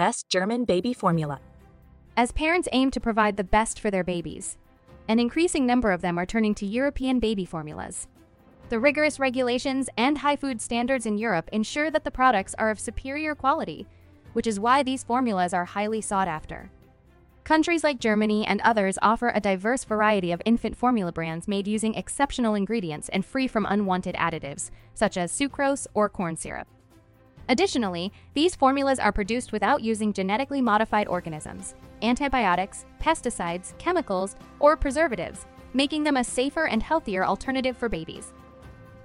Best German Baby Formula. As parents aim to provide the best for their babies, an increasing number of them are turning to European baby formulas. The rigorous regulations and high food standards in Europe ensure that the products are of superior quality, which is why these formulas are highly sought after. Countries like Germany and others offer a diverse variety of infant formula brands made using exceptional ingredients and free from unwanted additives, such as sucrose or corn syrup. Additionally, these formulas are produced without using genetically modified organisms, antibiotics, pesticides, chemicals, or preservatives, making them a safer and healthier alternative for babies.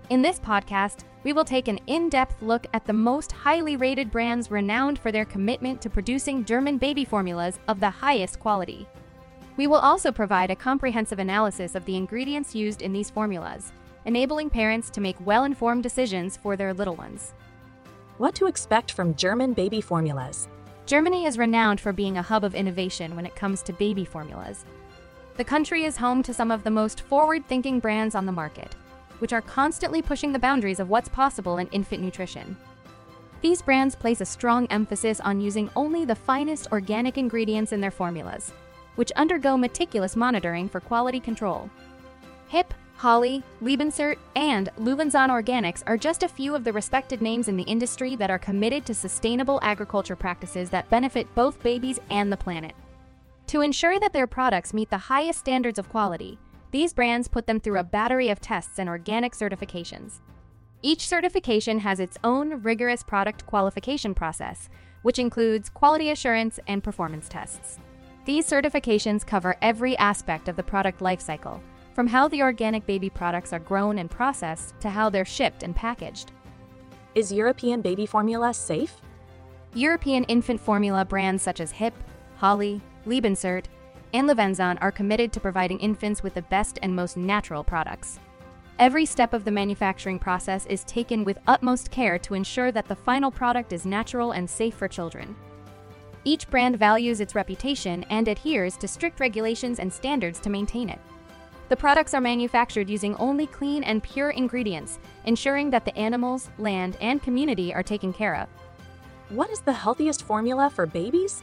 In this podcast, we will take an in depth look at the most highly rated brands renowned for their commitment to producing German baby formulas of the highest quality. We will also provide a comprehensive analysis of the ingredients used in these formulas, enabling parents to make well informed decisions for their little ones. What to expect from German baby formulas? Germany is renowned for being a hub of innovation when it comes to baby formulas. The country is home to some of the most forward thinking brands on the market which are constantly pushing the boundaries of what's possible in infant nutrition. These brands place a strong emphasis on using only the finest organic ingredients in their formulas, which undergo meticulous monitoring for quality control. HiPP, Holle, Lebenswert, and Löwenzahn Organics are just a few of the respected names in the industry that are committed to sustainable agriculture practices that benefit both babies and the planet. To ensure that their products meet the highest standards of quality, these brands put them through a battery of tests and organic certifications. Each certification has its own rigorous product qualification process, which includes quality assurance and performance tests. These certifications cover every aspect of the product lifecycle, from how the organic baby products are grown and processed to how they're shipped and packaged. Is European baby formula safe? European infant formula brands such as HiPP, Holle, Lebenswert, and Löwenzahn are committed to providing infants with the best and most natural products. Every step of the manufacturing process is taken with utmost care to ensure that the final product is natural and safe for children. Each brand values its reputation and adheres to strict regulations and standards to maintain it. The products are manufactured using only clean and pure ingredients, ensuring that the animals, land, and community are taken care of. What is the healthiest formula for babies?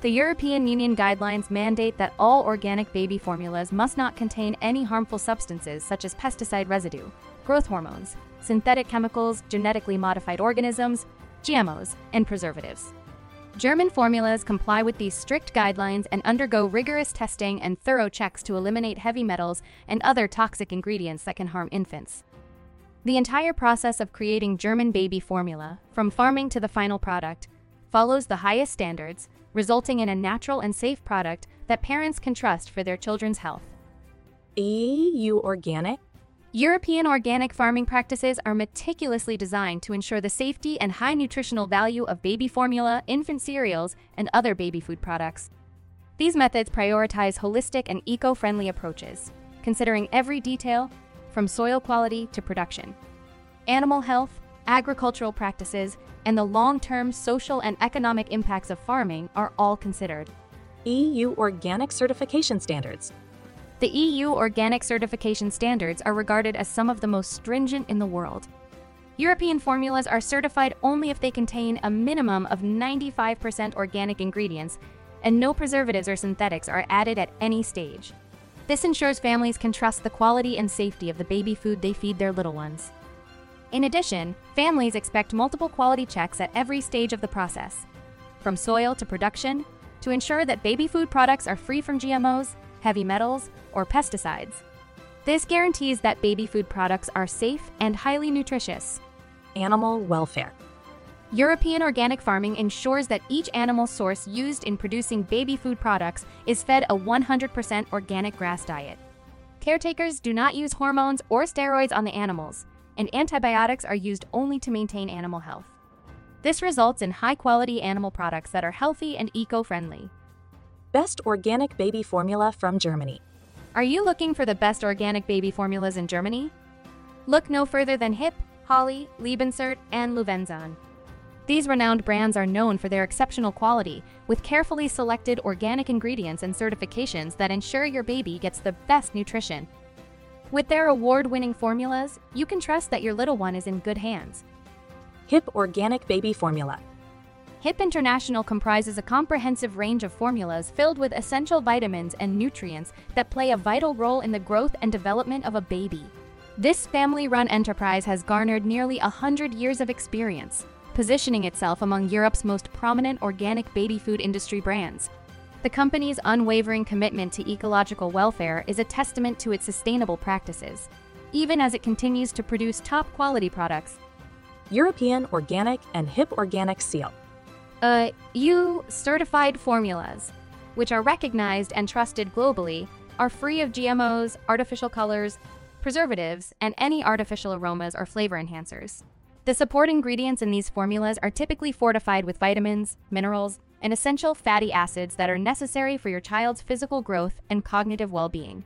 The European Union guidelines mandate that all organic baby formulas must not contain any harmful substances such as pesticide residue, growth hormones, synthetic chemicals, genetically modified organisms, GMOs, and preservatives. German formulas comply with these strict guidelines and undergo rigorous testing and thorough checks to eliminate heavy metals and other toxic ingredients that can harm infants. The entire process of creating German baby formula, from farming to the final product, follows the highest standards, resulting in a natural and safe product that parents can trust for their children's health. EU Organic? European organic farming practices are meticulously designed to ensure the safety and high nutritional value of baby formula, infant cereals, and other baby food products. These methods prioritize holistic and eco friendly approaches, considering every detail from soil quality to production. Animal health, agricultural practices, and the long term social and economic impacts of farming are all considered. EU Organic Certification Standards. The EU organic certification standards are regarded as some of the most stringent in the world. European formulas are certified only if they contain a minimum of 95% organic ingredients and no preservatives or synthetics are added at any stage. This ensures families can trust the quality and safety of the baby food they feed their little ones. In addition, families expect multiple quality checks at every stage of the process, from soil to production, to ensure that baby food products are free from GMOs, heavy metals, or pesticides. This guarantees that baby food products are safe and highly nutritious. Animal welfare. European organic farming ensures that each animal source used in producing baby food products is fed a 100% organic grass diet. Caretakers do not use hormones or steroids on the animals, and antibiotics are used only to maintain animal health. This results in high quality animal products that are healthy and eco friendly. Best organic baby formula from Germany. Are you looking for the best organic baby formulas in Germany? Look no further than HiPP, Holle, Lebenswert, and Löwenzahn. These renowned brands are known for their exceptional quality, with carefully selected organic ingredients and certifications that ensure your baby gets the best nutrition with their award winning formulas, you can trust that your little one is in good hands. HiPP Organic Baby Formula. HiPP International comprises a comprehensive range of formulas filled with essential vitamins and nutrients that play a vital role in the growth and development of a baby. This family run enterprise has garnered nearly 100 years of experience, positioning itself among Europe's most prominent organic baby food industry brands. The company's unwavering commitment to ecological welfare is a testament to its sustainable practices, even as it continues to produce top quality products. European Organic and HiPP Organic Seal. Uh, EU certified formulas, which are recognized and trusted globally, are free of GMOs, artificial colors, preservatives, and any artificial aromas or flavor enhancers. The support ingredients in these formulas are typically fortified with vitamins, minerals, and essential fatty acids that are necessary for your child's physical growth and cognitive well being.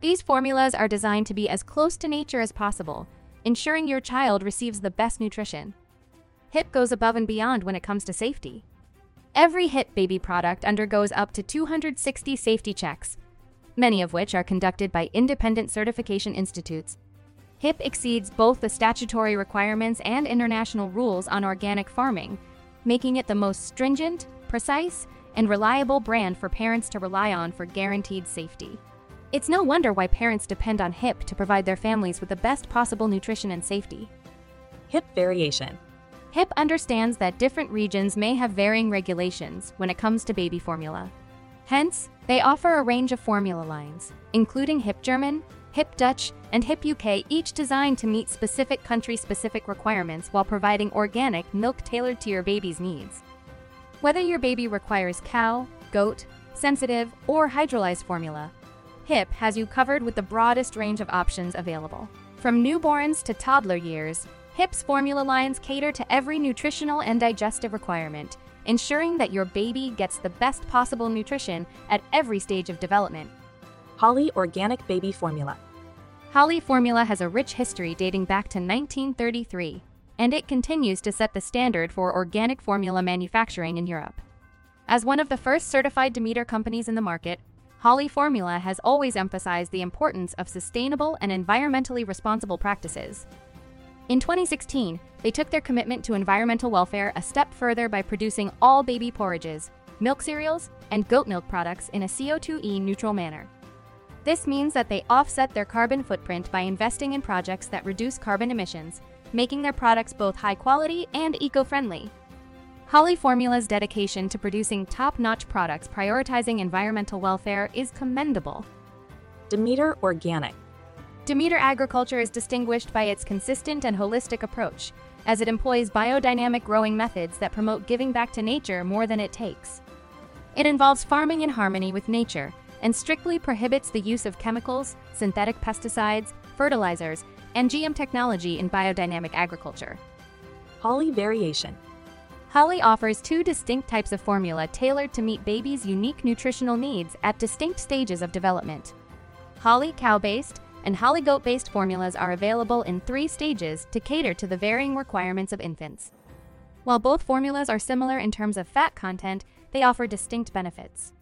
These formulas are designed to be as close to nature as possible, ensuring your child receives the best nutrition. HiPP goes above and beyond when it comes to safety. Every HiPP baby product undergoes up to 260 safety checks, many of which are conducted by independent certification institutes. HiPP exceeds both the statutory requirements and international rules on organic farming, making it the most stringent, precise, and reliable brand for parents to rely on for guaranteed safety. It's no wonder why parents depend on HiPP to provide their families with the best possible nutrition and safety. HiPP variation. HiPP understands that different regions may have varying regulations when it comes to baby formula. Hence, they offer a range of formula lines, including HiPP German, HiPP Dutch, and HiPP UK, each designed to meet specific country specific requirements while providing organic milk tailored to your baby's needs. Whether your baby requires cow, goat, sensitive, or hydrolyzed formula, HiPP has you covered with the broadest range of options available. From newborns to toddler years, HiPP's formula lines cater to every nutritional and digestive requirement, ensuring that your baby gets the best possible nutrition at every stage of development. Holle Organic Baby Formula. Holle formula has a rich history dating back to 1933 and it continues to set the standard for organic formula manufacturing in Europe. As one of the first certified Demeter companies in the market, Holle Formula has always emphasized the importance of sustainable and environmentally responsible practices. In 2016, they took their commitment to environmental welfare a step further by producing all baby porridges, milk cereals, and goat milk products in a CO2e neutral manner. This means that they offset their carbon footprint by investing in projects that reduce carbon emissions making their products both high quality and eco friendly. Holle Formula's dedication to producing top notch products prioritizing environmental welfare is commendable. Demeter Organic. Demeter Agriculture is distinguished by its consistent and holistic approach, as it employs biodynamic growing methods that promote giving back to nature more than it takes. It involves farming in harmony with nature and strictly prohibits the use of chemicals, synthetic pesticides, fertilizers, and GM technology in biodynamic agriculture. Holle Variation Holle offers two distinct types of formula tailored to meet babies' unique nutritional needs at distinct stages of development. Holle cow based and Holle goat based formulas are available in three stages to cater to the varying requirements of infants. While both formulas are similar in terms of fat content, they offer distinct benefits.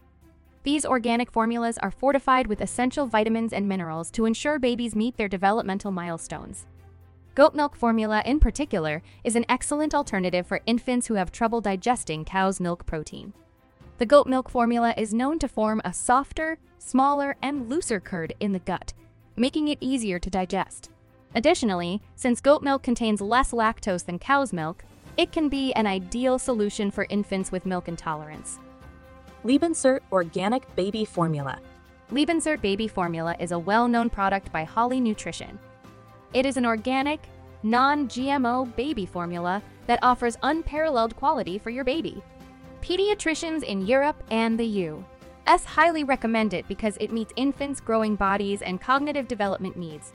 These organic formulas are fortified with essential vitamins and minerals to ensure babies meet their developmental milestones. Goat milk formula, in particular, is an excellent alternative for infants who have trouble digesting cow's milk protein. The goat milk formula is known to form a softer, smaller, and looser curd in the gut, making it easier to digest. Additionally, since goat milk contains less lactose than cow's milk, it can be an ideal solution for infants with milk intolerance. Lebenswert Organic Baby Formula. Lebenswert Baby Formula is a well known product by Holle Nutrition. It is an organic, non GMO baby formula that offers unparalleled quality for your baby. Pediatricians in Europe and the U.S. highly recommend it because it meets infants' growing bodies and cognitive development needs.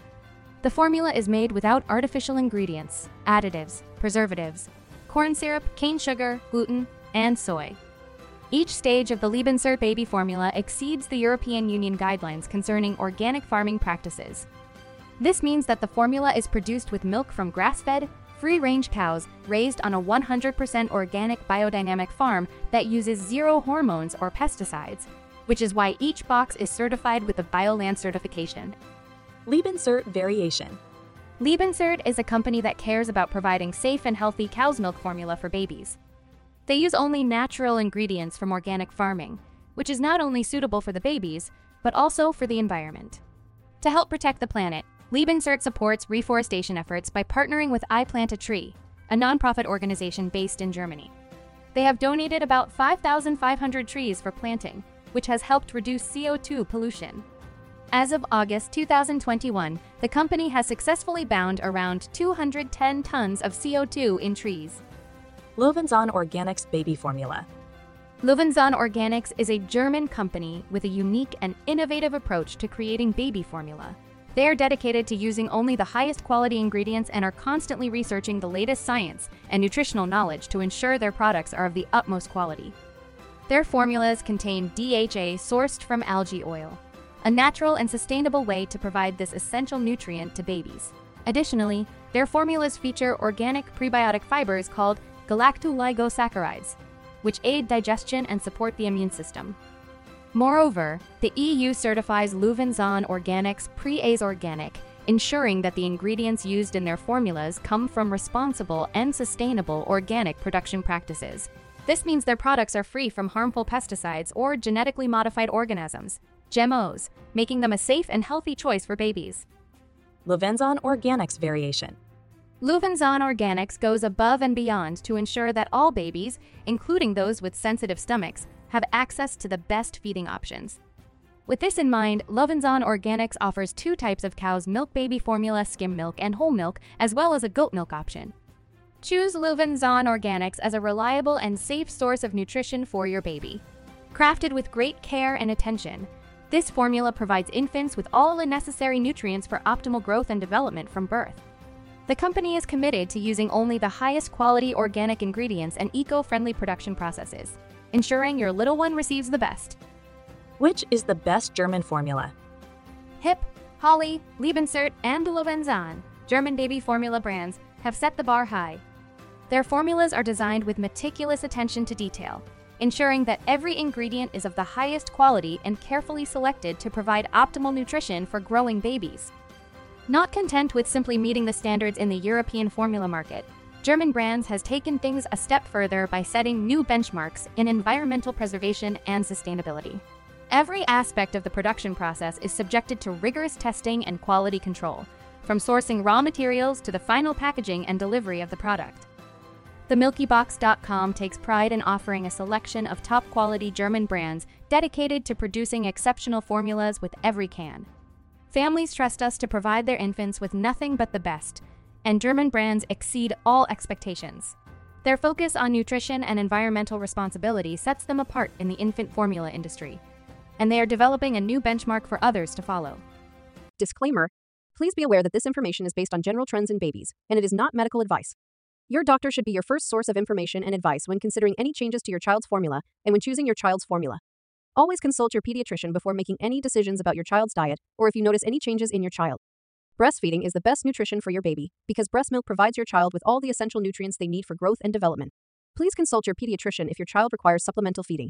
The formula is made without artificial ingredients, additives, preservatives, corn syrup, cane sugar, gluten, and soy. Each stage of the Lebenswert baby formula exceeds the European Union guidelines concerning organic farming practices. This means that the formula is produced with milk from grass fed, free range cows raised on a 100% organic biodynamic farm that uses zero hormones or pesticides, which is why each box is certified with a Bioland certification. Lebenswert Variation Lebenswert is a company that cares about providing safe and healthy cow's milk formula for babies. They use only natural ingredients from organic farming, which is not only suitable for the babies, but also for the environment. To help protect the planet, Lebenswert supports reforestation efforts by partnering with I Plant a Tree, a nonprofit organization based in Germany. They have donated about 5,500 trees for planting, which has helped reduce CO2 pollution. As of August 2021, the company has successfully bound around 210 tons of CO2 in trees. Löwenzahn Organics Baby Formula. Löwenzahn Organics is a German company with a unique and innovative approach to creating baby formula. They are dedicated to using only the highest quality ingredients and are constantly researching the latest science and nutritional knowledge to ensure their products are of the utmost quality. Their formulas contain DHA sourced from algae oil, a natural and sustainable way to provide this essential nutrient to babies. Additionally, their formulas feature organic prebiotic fibers called galactooligosaccharides, which aid digestion and support the immune system. Moreover, the EU certifies Löwenzahn Organics Pre-Ace Organic, ensuring that the ingredients used in their formulas come from responsible and sustainable organic production practices. This means their products are free from harmful pesticides or genetically modified organisms, GMOs, making them a safe and healthy choice for babies. Löwenzahn Organics Variation. Löwenzahn Organics goes above and beyond to ensure that all babies, including those with sensitive stomachs, have access to the best feeding options. With this in mind, Löwenzahn Organics offers two types of cow's milk baby formula skim milk and whole milk, as well as a goat milk option. Choose Löwenzahn Organics as a reliable and safe source of nutrition for your baby. Crafted with great care and attention, this formula provides infants with all the necessary nutrients for optimal growth and development from birth. The company is committed to using only the highest quality organic ingredients and eco friendly production processes, ensuring your little one receives the best. Which is the best German formula? HiPP, Holle, Lebenswert, and Löwenzahn, German baby formula brands, have set the bar high. Their formulas are designed with meticulous attention to detail, ensuring that every ingredient is of the highest quality and carefully selected to provide optimal nutrition for growing babies. Not content with simply meeting the standards in the European formula market, German Brands has taken things a step further by setting new benchmarks in environmental preservation and sustainability. Every aspect of the production process is subjected to rigorous testing and quality control, from sourcing raw materials to the final packaging and delivery of the product. TheMilkyBox.com takes pride in offering a selection of top quality German brands dedicated to producing exceptional formulas with every can. Families trust us to provide their infants with nothing but the best, and German brands exceed all expectations. Their focus on nutrition and environmental responsibility sets them apart in the infant formula industry, and they are developing a new benchmark for others to follow. Disclaimer Please be aware that this information is based on general trends in babies, and it is not medical advice. Your doctor should be your first source of information and advice when considering any changes to your child's formula and when choosing your child's formula. Always consult your pediatrician before making any decisions about your child's diet or if you notice any changes in your child. Breastfeeding is the best nutrition for your baby because breast milk provides your child with all the essential nutrients they need for growth and development. Please consult your pediatrician if your child requires supplemental feeding.